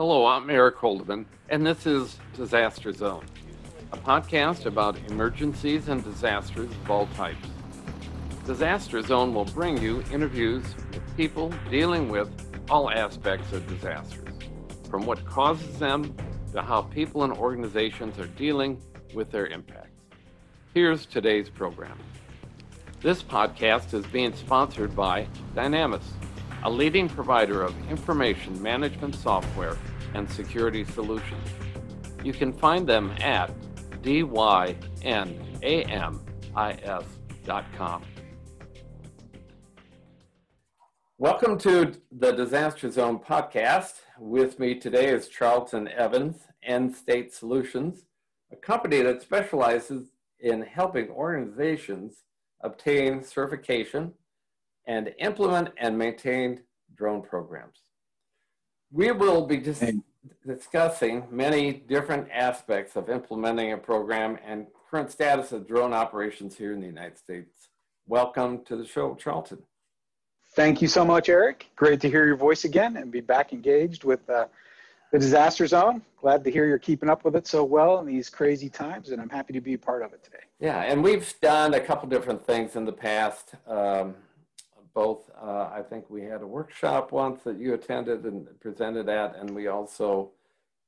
Hello, I'm Eric Holdeman, and this is Disaster Zone, a podcast about emergencies and disasters of all types. Disaster Zone will bring you interviews with people dealing with all aspects of disasters, from what causes them to how people and organizations are dealing with their impacts. Here's today's program. This podcast is being sponsored by Dynamis a leading provider of information management software and security solutions. You can find them at dynamis.com. Welcome to the Disaster Zone podcast. With me today is Charlton Evans, End State Solutions, a company that specializes in helping organizations obtain certification and implement and maintain drone programs. We will be dis discussing many different aspects of implementing a program and current status of drone operations here in the United States. Welcome to the show, Charlton. Thank you so much, Eric. Great to hear your voice again and be back engaged with uh, the Disaster Zone. Glad to hear you're keeping up with it so well in these crazy times, and I'm happy to be a part of it today. Yeah, and we've done a couple different things in the past. Um, both, uh, I think we had a workshop once that you attended and presented at, and we also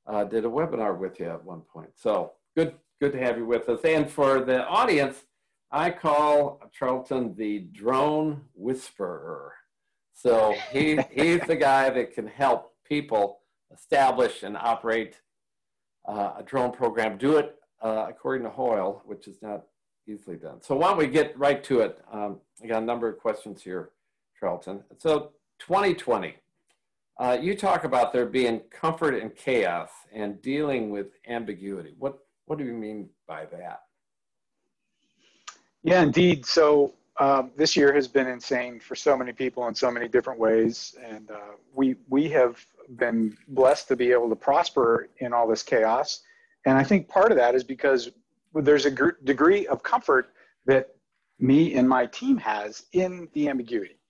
uh, did a webinar with you at one point. So good, good to have you with us. And for the audience, I call Charlton the drone whisperer. So he, he's the guy that can help people establish and operate uh, a drone program, do it uh, according to Hoyle, which is not easily done. So why don't we get right to it? Um, I got a number of questions here. Charlton. So 2020, uh, you talk about there being comfort in chaos and dealing with ambiguity. What, what do you mean by that? Yeah, indeed. So um, this year has been insane for so many people in so many different ways, and uh, we we have been blessed to be able to prosper in all this chaos. And I think part of that is because there's a degree of comfort that me and my team has in the ambiguity.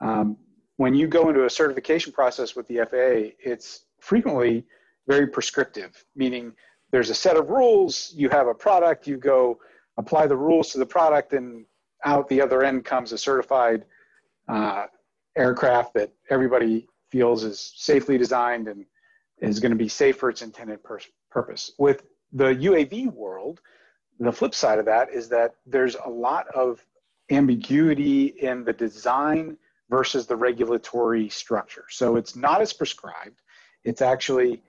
Um, when you go into a certification process with the FAA, it's frequently very prescriptive, meaning there's a set of rules, you have a product, you go apply the rules to the product, and out the other end comes a certified uh, aircraft that everybody feels is safely designed and is going to be safe for its intended pur- purpose. With the UAV world, the flip side of that is that there's a lot of ambiguity in the design versus the regulatory structure. So it's not as prescribed. It's actually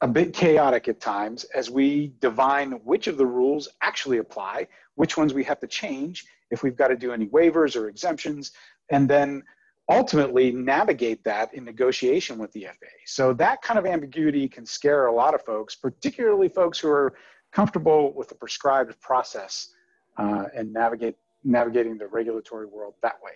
a bit chaotic at times as we divine which of the rules actually apply, which ones we have to change, if we've got to do any waivers or exemptions, and then ultimately navigate that in negotiation with the FAA. So that kind of ambiguity can scare a lot of folks, particularly folks who are comfortable with the prescribed process uh, and navigate navigating the regulatory world that way.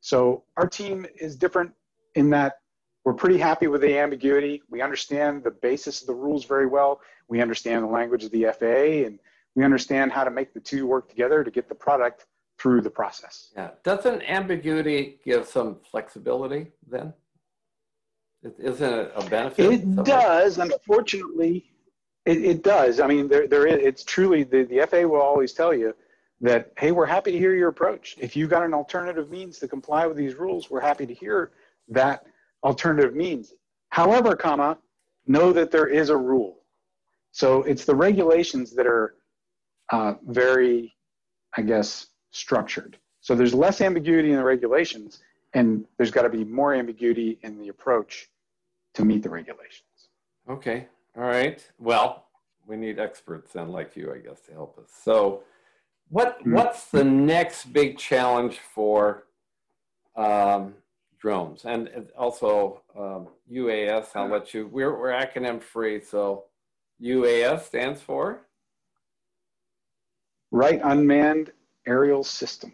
So our team is different in that we're pretty happy with the ambiguity. We understand the basis of the rules very well. We understand the language of the FAA and we understand how to make the two work together to get the product through the process. Yeah. Doesn't ambiguity give some flexibility then? Isn't it a benefit? It does. Unfortunately, it, it, does. I mean, there, there is, it's truly, the, the FAA will always tell you that, hey, we're happy to hear your approach. If you've got an alternative means to comply with these rules, we're happy to hear that alternative means. However, comma, know that there is a rule. So it's the regulations that are uh, very, I guess, structured. So there's less ambiguity in the regulations, and there's got to be more ambiguity in the approach to meet the regulations. Okay. All right. Well, we need experts then, like you, I guess, to help us. So, what mm-hmm. what's the next big challenge for um, drones and also um, UAS? I'll let you. We're we're acronym free, so UAS stands for Right Unmanned Aerial System.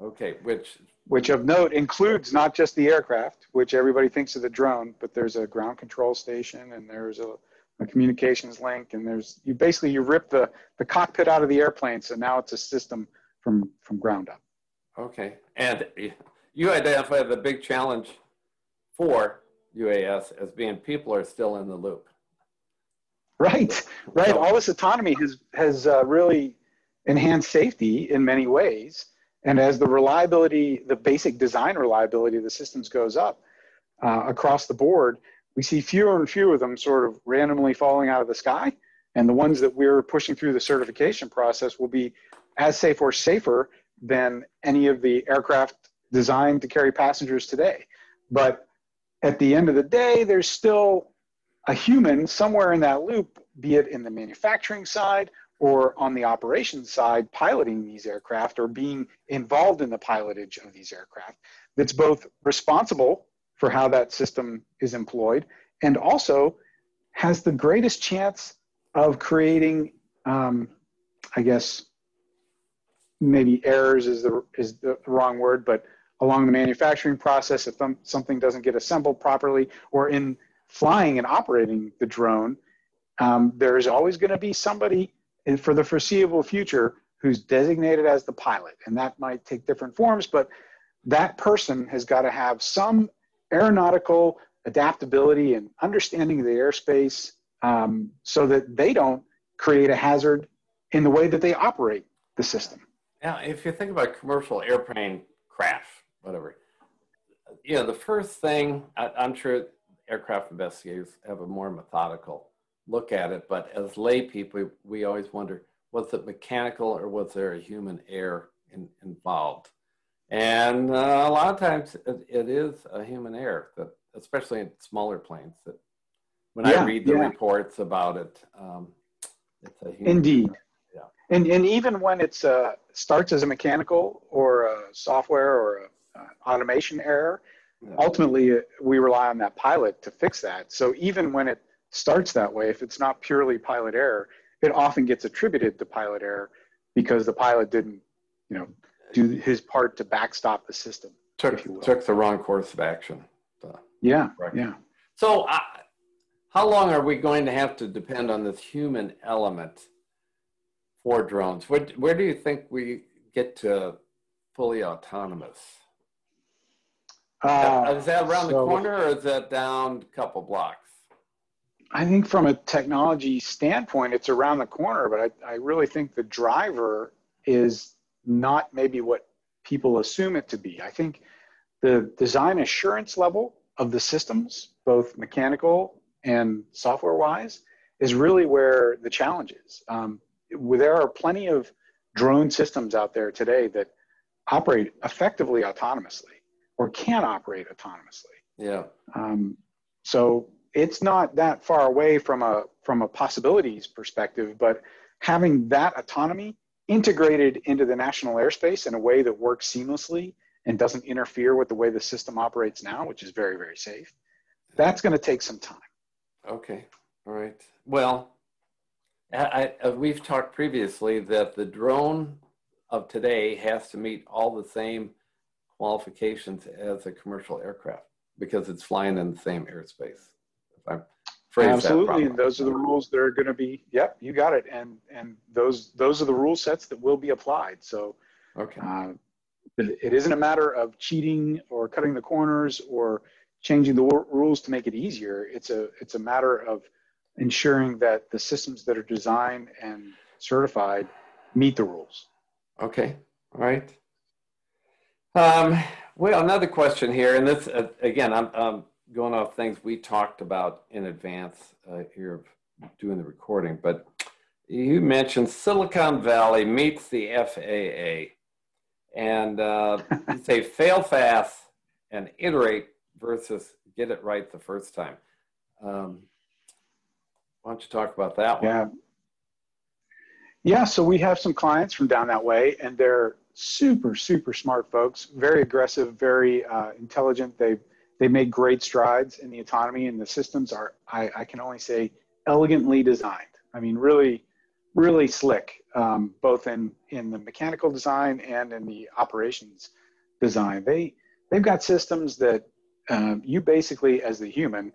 Okay, which which of note includes not just the aircraft, which everybody thinks of the drone, but there's a ground control station and there's a a communications link, and there's you basically you rip the the cockpit out of the airplane, so now it's a system from from ground up. Okay, and you identify the big challenge for UAS as being people are still in the loop. Right, right. All this autonomy has has uh, really enhanced safety in many ways, and as the reliability, the basic design reliability of the systems goes up uh, across the board, we see fewer and fewer of them sort of randomly falling out of the sky, and the ones that we're pushing through the certification process will be as safe or safer than any of the aircraft designed to carry passengers today. But at the end of the day, there's still a human somewhere in that loop, be it in the manufacturing side or on the operations side, piloting these aircraft or being involved in the pilotage of these aircraft, that's both responsible for how that system is employed and also has the greatest chance of creating, um, I guess, maybe errors is the, is the wrong word, but along the manufacturing process, if something doesn't get assembled properly, or in flying and operating the drone, um, there's always going to be somebody in, for the foreseeable future who's designated as the pilot. And that might take different forms, but that person has got to have some aeronautical adaptability and understanding of the airspace um, so that they don't create a hazard in the way that they operate the system. Yeah, if you think about commercial airplane crash, whatever, you know, the first thing I, I'm sure aircraft investigators have a more methodical look at it, but as lay people, we always wonder was it mechanical or was there a human error in, involved? And uh, a lot of times it, it is a human error, that, especially in smaller planes. That when yeah, I read the yeah. reports about it, um, it's a human Indeed. Error. Yeah. And, and even when it uh, starts as a mechanical or a software or a, uh, automation error, yeah. ultimately uh, we rely on that pilot to fix that. So even when it starts that way, if it's not purely pilot error, it often gets attributed to pilot error because the pilot didn't, you know, do his part to backstop the system. Took took the wrong course of action. yeah, yeah. So, uh, how long are we going to have to depend on this human element for drones? Where where do you think we get to fully autonomous? Uh, is that around so, the corner, or is that down a couple blocks? I think from a technology standpoint, it's around the corner, but I, I really think the driver is not maybe what people assume it to be. I think the design assurance level of the systems, both mechanical and software wise, is really where the challenge is. Um, there are plenty of drone systems out there today that operate effectively autonomously or can operate autonomously. Yeah. Um, so it's not that far away from a from a possibilities perspective, but having that autonomy integrated into the national airspace in a way that works seamlessly and doesn't interfere with the way the system operates now, which is very, very safe, that's going to take some time. Okay. All right. Well, I, I, uh, we've talked previously that the drone of today has to meet all the same qualifications as a commercial aircraft because it's flying in the same airspace. If I'm Absolutely, and those are the rules that are going to be. Yep, you got it. And and those those are the rule sets that will be applied. So, okay, uh, it isn't a matter of cheating or cutting the corners or changing the rules to make it easier. It's a it's a matter of ensuring that the systems that are designed and certified meet the rules. Okay, all right. Um, well, another question here, and this uh, again, I'm. Um, going off things we talked about in advance uh, here of doing the recording, but you mentioned Silicon Valley meets the FAA, and uh, you say fail fast and iterate versus get it right the first time. Um, why don't you talk about that one? Yeah. Yeah, so we have some clients from down that way, and they're super, super smart folks, very aggressive, very uh, intelligent. They they made great strides in the autonomy and the systems are I, I can only say elegantly designed. I mean really really slick um, both in in the mechanical design and in the operations design. They they've got systems that um, you basically as the human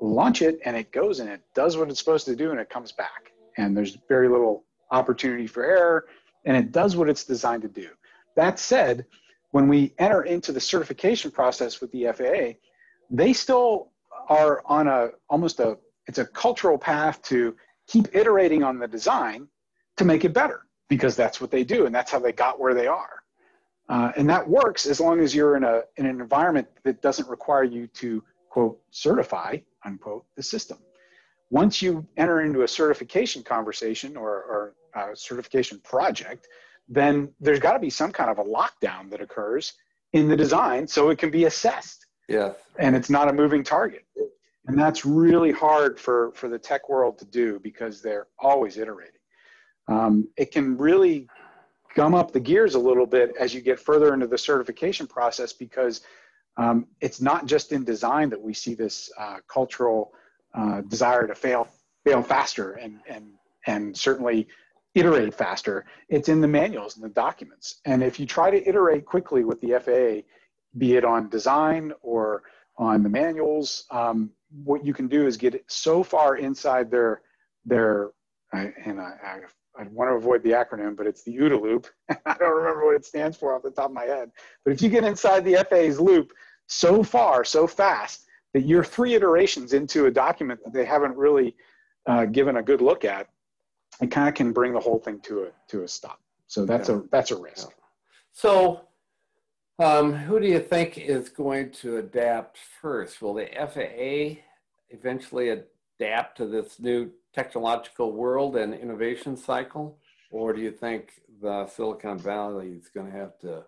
launch it and it goes and it does what it's supposed to do and it comes back. And there's very little opportunity for error and it does what it's designed to do. That said when we enter into the certification process with the FAA, they still are on a almost a it's a cultural path to keep iterating on the design to make it better because that's what they do and that's how they got where they are. Uh, and that works as long as you're in a in an environment that doesn't require you to quote certify unquote the system. Once you enter into a certification conversation or, or certification project, then there's got to be some kind of a lockdown that occurs in the design so it can be assessed. Yeah. And it's not a moving target. And that's really hard for, for the tech world to do because they're always iterating. Um, it can really gum up the gears a little bit as you get further into the certification process because um, it's not just in design that we see this uh, cultural uh, desire to fail fail faster and and and certainly iterate faster. It's in the manuals and the documents. And if you try to iterate quickly with the FAA, be it on design or on the manuals, um, what you can do is get so far inside their their and I, I I want to avoid the acronym, but it's the OODA loop. I don't remember what it stands for off the top of my head. But if you get inside the FAA's loop so far, so fast, that you're three iterations into a document that they haven't really uh, given a good look at, it kind of can bring the whole thing to a to a stop. So that's yeah. a that's a risk. Yeah. So, um, who do you think is going to adapt first? Will the FAA eventually adapt to this new technological world and innovation cycle? Or do you think the Silicon Valley is going to have to,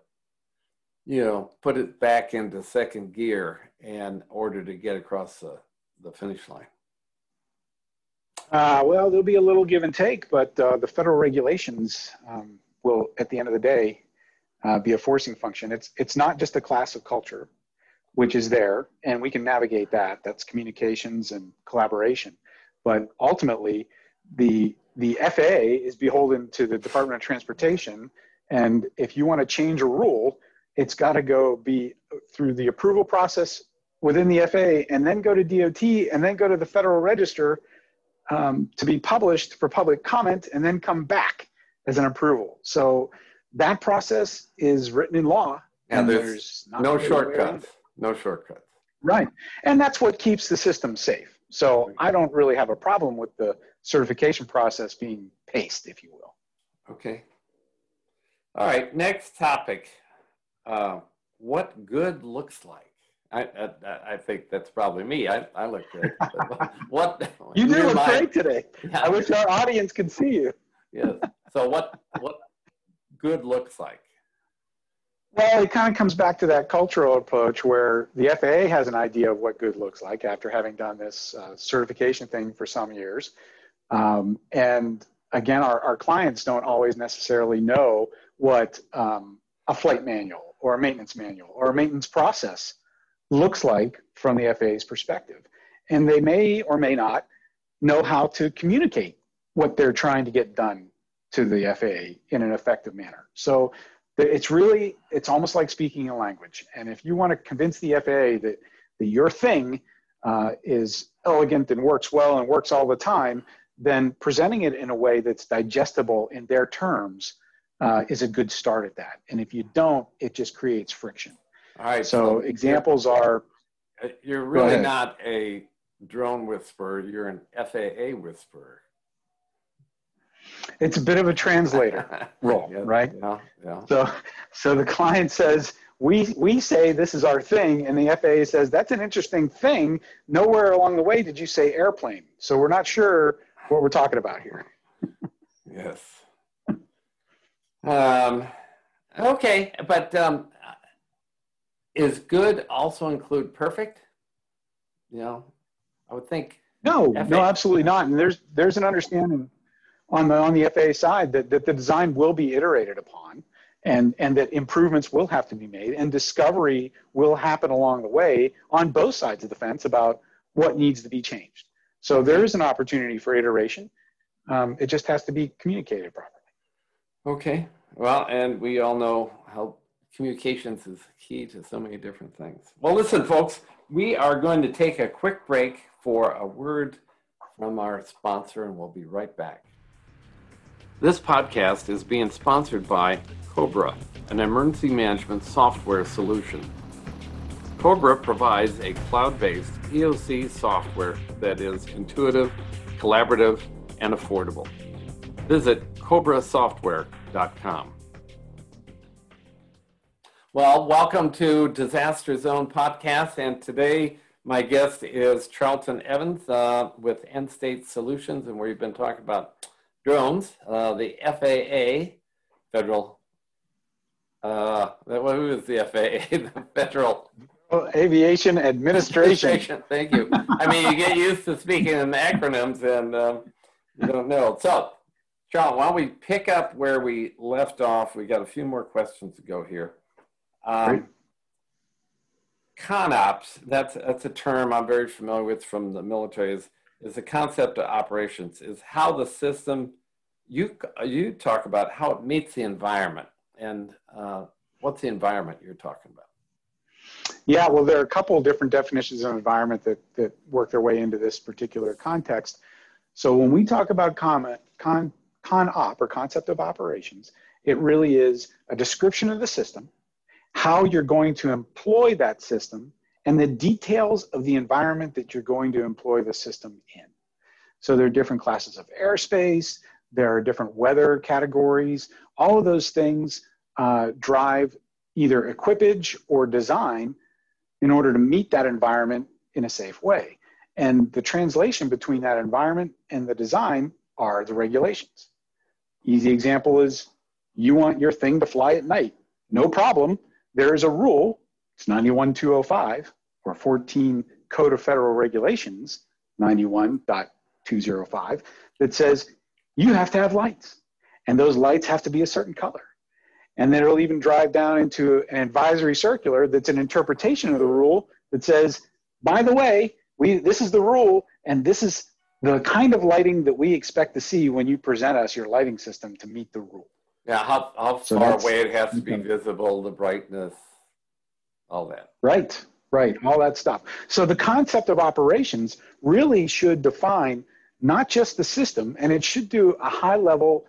you know, put it back into second gear in order to get across the, the finish line? Uh, well, there'll be a little give and take, but uh, the federal regulations um, will, at the end of the day, uh, be a forcing function. It's it's not just a class of culture, which is there, and we can navigate that. That's communications and collaboration. But ultimately, the the FAA is beholden to the Department of Transportation, and if you want to change a rule, it's got to go be through the approval process within the FAA, and then go to DOT, and then go to the Federal Register um, to be published for public comment, and then come back as an approval. So that process is written in law, and, and there's, there's no shortcuts. No shortcuts. Right, and that's what keeps the system safe. So I don't really have a problem with the certification process being paced, if you will. Okay. All right, next topic. Uh, what good looks like? I, I, I, think that's probably me. I, I look good. what you do look great today. Yeah. I wish our audience could see you. yes. So what what good looks like? Well, it kind of comes back to that cultural approach where the FAA has an idea of what good looks like after having done this uh, certification thing for some years. Um, and again, our, our clients don't always necessarily know what um, a flight manual or a maintenance manual or a maintenance process looks like from the FAA's perspective. And they may or may not know how to communicate what they're trying to get done to the FAA in an effective manner. So it's really it's almost like speaking a language and if you want to convince the faa that, that your thing uh, is elegant and works well and works all the time then presenting it in a way that's digestible in their terms uh, is a good start at that and if you don't it just creates friction all right so, examples are uh, you're really not a drone whisperer you're an faa whisperer it's a bit of a translator role, yeah, right? Yeah, yeah. So, so the client says, we, we say this is our thing, and the FAA says, that's an interesting thing. Nowhere along the way did you say airplane. So we're not sure what we're talking about here. yes. Um, okay, but um, is good also include perfect? You know, I would think. No, no, absolutely not. And there's there's an understanding on the on the FAA side that, that the design will be iterated upon and and that improvements will have to be made and discovery will happen along the way on both sides of the fence about what needs to be changed. So there is an opportunity for iteration. Um, it just has to be communicated properly. Okay. Well, and we all know how communications is key to so many different things. Well, listen, folks, we are going to take a quick break for a word from our sponsor, and we'll be right back. This podcast is being sponsored by Cobra, an emergency management software solution. Cobra provides a cloud based EOC software that is intuitive, collaborative, and affordable. Visit cobrasoftware.com. Well, welcome to Disaster Zone Podcast. And today, my guest is Charlton Evans uh, with End State Solutions. And we've been talking about drones, uh, the FAA, Federal. Uh, who is the FAA? the Federal Aviation Administration. Thank you. I mean, you get used to speaking in acronyms and um, you don't know. So, John, why don't we pick up where we left off? We got a few more questions to go here. Um, ConOps, that's, that's a term I'm very familiar with from the military, is, is the concept of operations, is how the system, you, you talk about how it meets the environment. And uh, what's the environment you're talking about? Yeah, well, there are a couple of different definitions of environment that, that work their way into this particular context. So when we talk about con, con, con op or concept of operations, it really is a description of the system, how you're going to employ that system, and the details of the environment that you're going to employ the system in. So there are different classes of airspace, there are different weather categories. All of those things uh, drive either equipage or design in order to meet that environment in a safe way. And the translation between that environment and the design are the regulations. Easy example is you want your thing to fly at night. No problem. There is a rule, it's 91205 or 14 Code of Federal Regulations 91.205 that says you have to have lights and those lights have to be a certain color and then it'll even drive down into an advisory circular that's an interpretation of the rule that says, by the way, we, this is the rule, and this is the kind of lighting that we expect to see when you present us your lighting system to meet the rule. Yeah, how, how so far away it has to be visible, the brightness, all that. Right, right, all that stuff. So the concept of operations really should define not just the system, and it should do a high level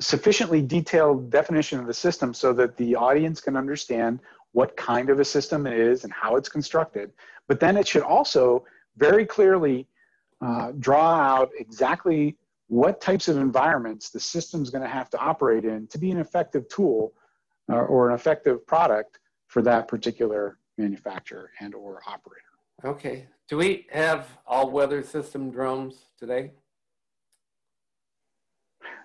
sufficiently detailed definition of the system so that the audience can understand what kind of a system it is and how it's constructed. But then it should also very clearly uh, draw out exactly what types of environments the system's going to have to operate in to be an effective tool uh, or an effective product for that particular manufacturer and or operator. Okay. Do we have all weather system drones today?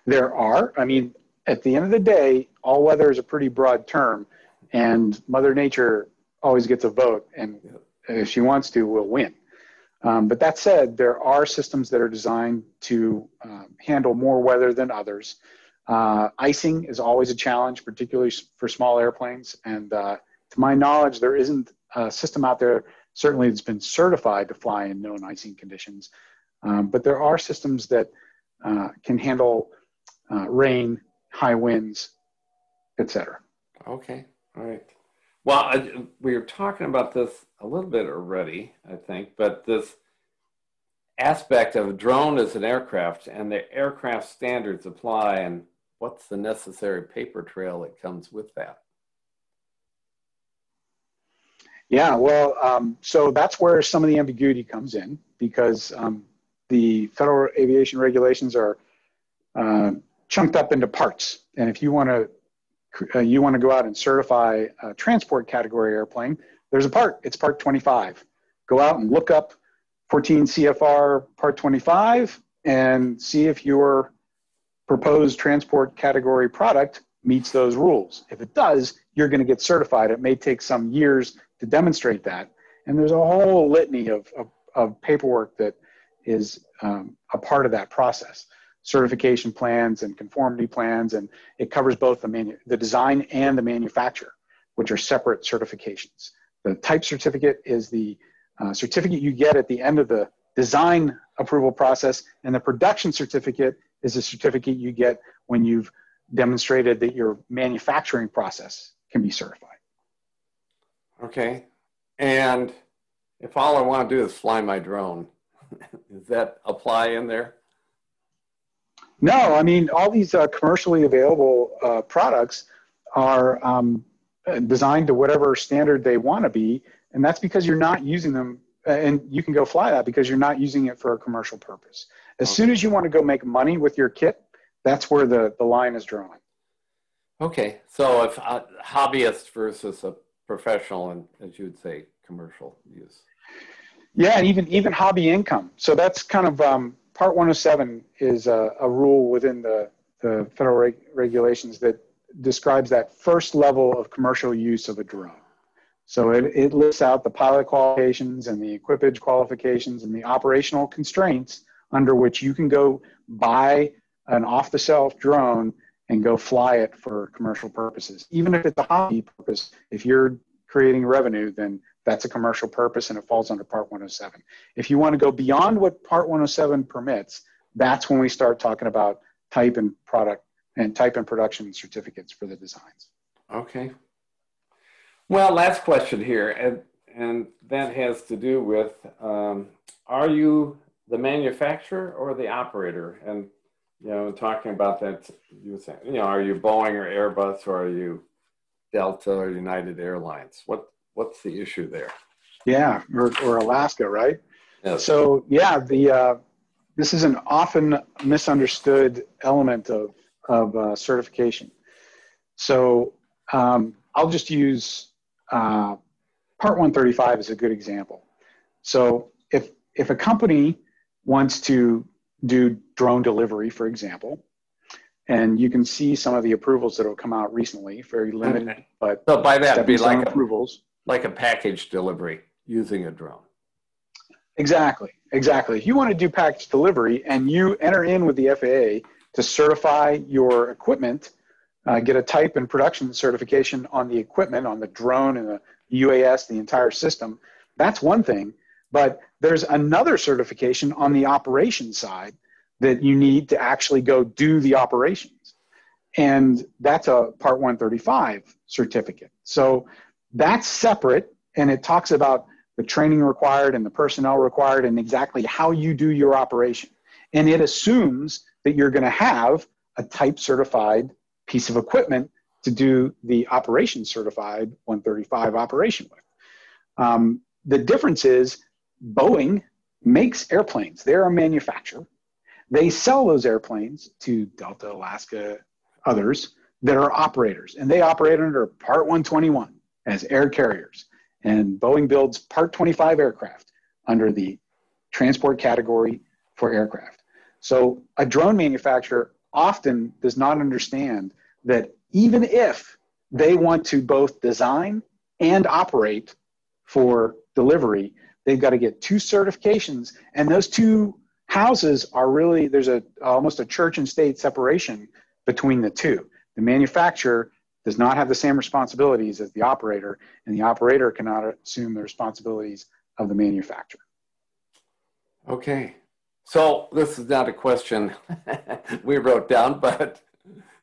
There are. I mean, at the end of the day, all weather is a pretty broad term, and Mother Nature always gets a vote, and if she wants to, we'll win. Um, but that said, there are systems that are designed to um, handle more weather than others. Uh, icing is always a challenge, particularly for small airplanes. And uh, to my knowledge, there isn't a system out there, certainly that's been certified to fly in known icing conditions. Um, but there are systems that uh, can handle uh, rain, high winds, etc. Okay, all right. Well, I, we were talking about this a little bit already, I think, but this aspect of a drone as an aircraft and the aircraft standards apply and what's the necessary paper trail that comes with that? Yeah, well, um, so that's where some of the ambiguity comes in because um, the federal aviation regulations are uh, chunked up into parts. And if you want to uh, you want to go out and certify a transport category airplane, there's a part. It's part 25. Go out and look up 14 CFR part 25 and see if your proposed transport category product meets those rules. If it does, you're going to get certified. It may take some years to demonstrate that. And there's a whole litany of, of, of paperwork that is um, a part of that process certification plans and conformity plans, and it covers both the, manu- the design and the manufacture, which are separate certifications. The type certificate is the uh, certificate you get at the end of the design approval process, and the production certificate is a certificate you get when you've demonstrated that your manufacturing process can be certified. Okay. And if all I want to do is fly my drone, does that apply in there? No, I mean, all these uh, commercially available uh, products are um, designed to whatever standard they want to be. And that's because you're not using them. And you can go fly that because you're not using it for a commercial purpose. As okay. soon as you want to go make money with your kit, that's where the, the line is drawn. Okay. So if uh, hobbyist versus a professional and as you would say, commercial use. Yeah, and even even hobby income. So that's kind of um, Part 107 is a, a rule within the, the federal reg- regulations that describes that first level of commercial use of a drone. So it, it lists out the pilot qualifications and the equipage qualifications and the operational constraints under which you can go buy an off the shelf drone and go fly it for commercial purposes. Even if it's a hobby purpose, if you're creating revenue, then that's a commercial purpose and it falls under Part 107. If you want to go beyond what Part 107 permits, that's when we start talking about type and product and type and production certificates for the designs. Okay. Well, last question here, and, and that has to do with um, are you the manufacturer or the operator? And, you know, talking about that, you were saying, you know, are you Boeing or Airbus or are you Delta or United Airlines? What, what's the issue there? Yeah, or, or Alaska, right? Yes. So, yeah, the, uh, this is an often misunderstood element of of uh, certification. So um, I'll just use uh, Part 135 as a good example. So if if a company wants to do drone delivery, for example, and you can see some of the approvals that will come out recently, very limited, but so by that be like approvals, like a package delivery using a drone. Exactly, exactly. If you want to do package delivery and you enter in with the FAA to certify your equipment, uh, get a type and production certification on the equipment, on the drone and the UAS, the entire system. That's one thing. But there's another certification on the operation side that you need to actually go do the operations. And that's a Part 135 certificate. So that's separate and it talks about the training required and the personnel required and exactly how you do your operation. And it assumes that you're going to have a type certified piece of equipment to do the operation certified 135 operation with. Um, the difference is Boeing makes airplanes, they're a manufacturer. They sell those airplanes to Delta, Alaska, others that are operators, and they operate under Part 121 as air carriers. And Boeing builds Part 25 aircraft under the transport category for aircraft. So a drone manufacturer often does not understand that even if they want to both design and operate for delivery, they've got to get two certifications, and those two houses are really there's a almost a church and state separation between the two. The manufacturer does not have the same responsibilities as the operator, and the operator cannot assume the responsibilities of the manufacturer. Okay. So this is not a question we wrote down, but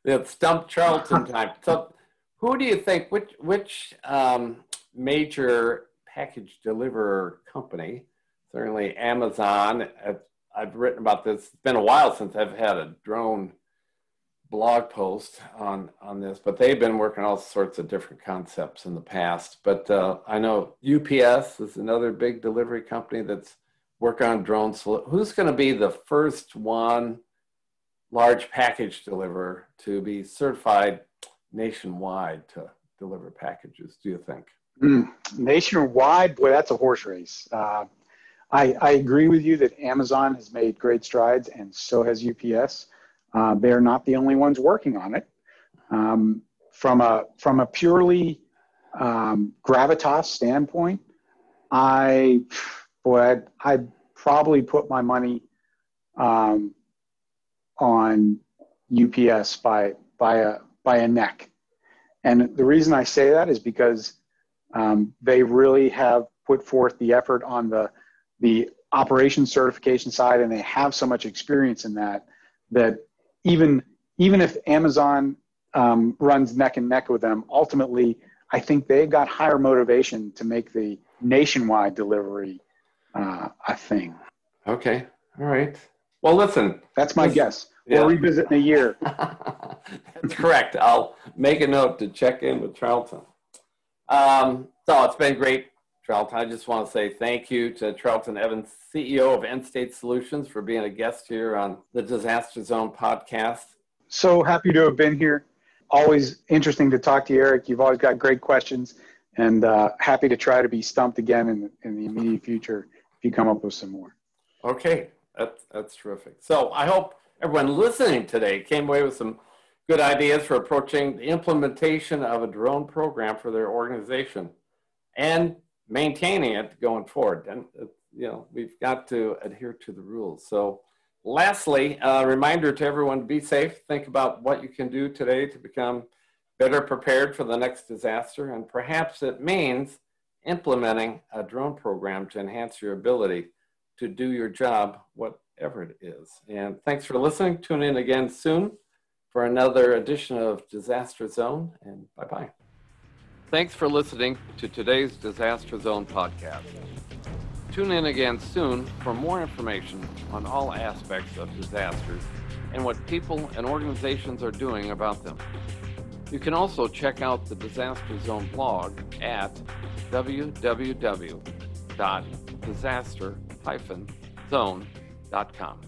it's Stump Charlton time. So who do you think, which, which um, major package deliverer company, certainly Amazon, I've written about this, it's been a while since I've had a drone blog post on, on this, but they've been working all sorts of different concepts in the past. But uh, I know UPS is another big delivery company that's working on drones. Who's going to be the first one large package deliverer to be certified nationwide to deliver packages, do you think? Mm, nationwide, boy, that's a horse race. Uh, I, I, agree with you that Amazon has made great strides, and so has UPS. Uh, they're not the only ones working on it. Um, from a from a purely um, gravitas standpoint, I I'd, I'd probably put my money um, on UPS by by a by a neck. And the reason I say that is because um, they really have put forth the effort on the the operation certification side, and they have so much experience in that that even even if Amazon um, runs neck and neck with them, ultimately, I think they've got higher motivation to make the nationwide delivery uh, a thing. Okay. All right. Well, listen. That's my guess. Yeah. We'll revisit in a year. That's correct. I'll make a note to check in with Charlton. Um, so it's been great Charlton, I just want to say thank you to Charlton Evans, CEO of End State Solutions, for being a guest here on the Disaster Zone podcast. So happy to have been here. Always interesting to talk to you, Eric. You've always got great questions, and uh, happy to try to be stumped again in, in the immediate future if you come up with some more. Okay, that's, that's terrific. So I hope everyone listening today came away with some good ideas for approaching the implementation of a drone program for their organization and maintaining it going forward. And, uh, you know, we've got to adhere to the rules. So lastly, a reminder to everyone be safe. Think about what you can do today to become better prepared for the next disaster. And perhaps it means implementing a drone program to enhance your ability to do your job, whatever it is. And thanks for listening. Tune in again soon for another edition of Disaster Zone, and bye bye. Thanks for listening to today's Disaster Zone podcast. Tune in again soon for more information on all aspects of disasters and what people and organizations are doing about them. You can also check out the Disaster Zone blog at www.disaster-zone.com.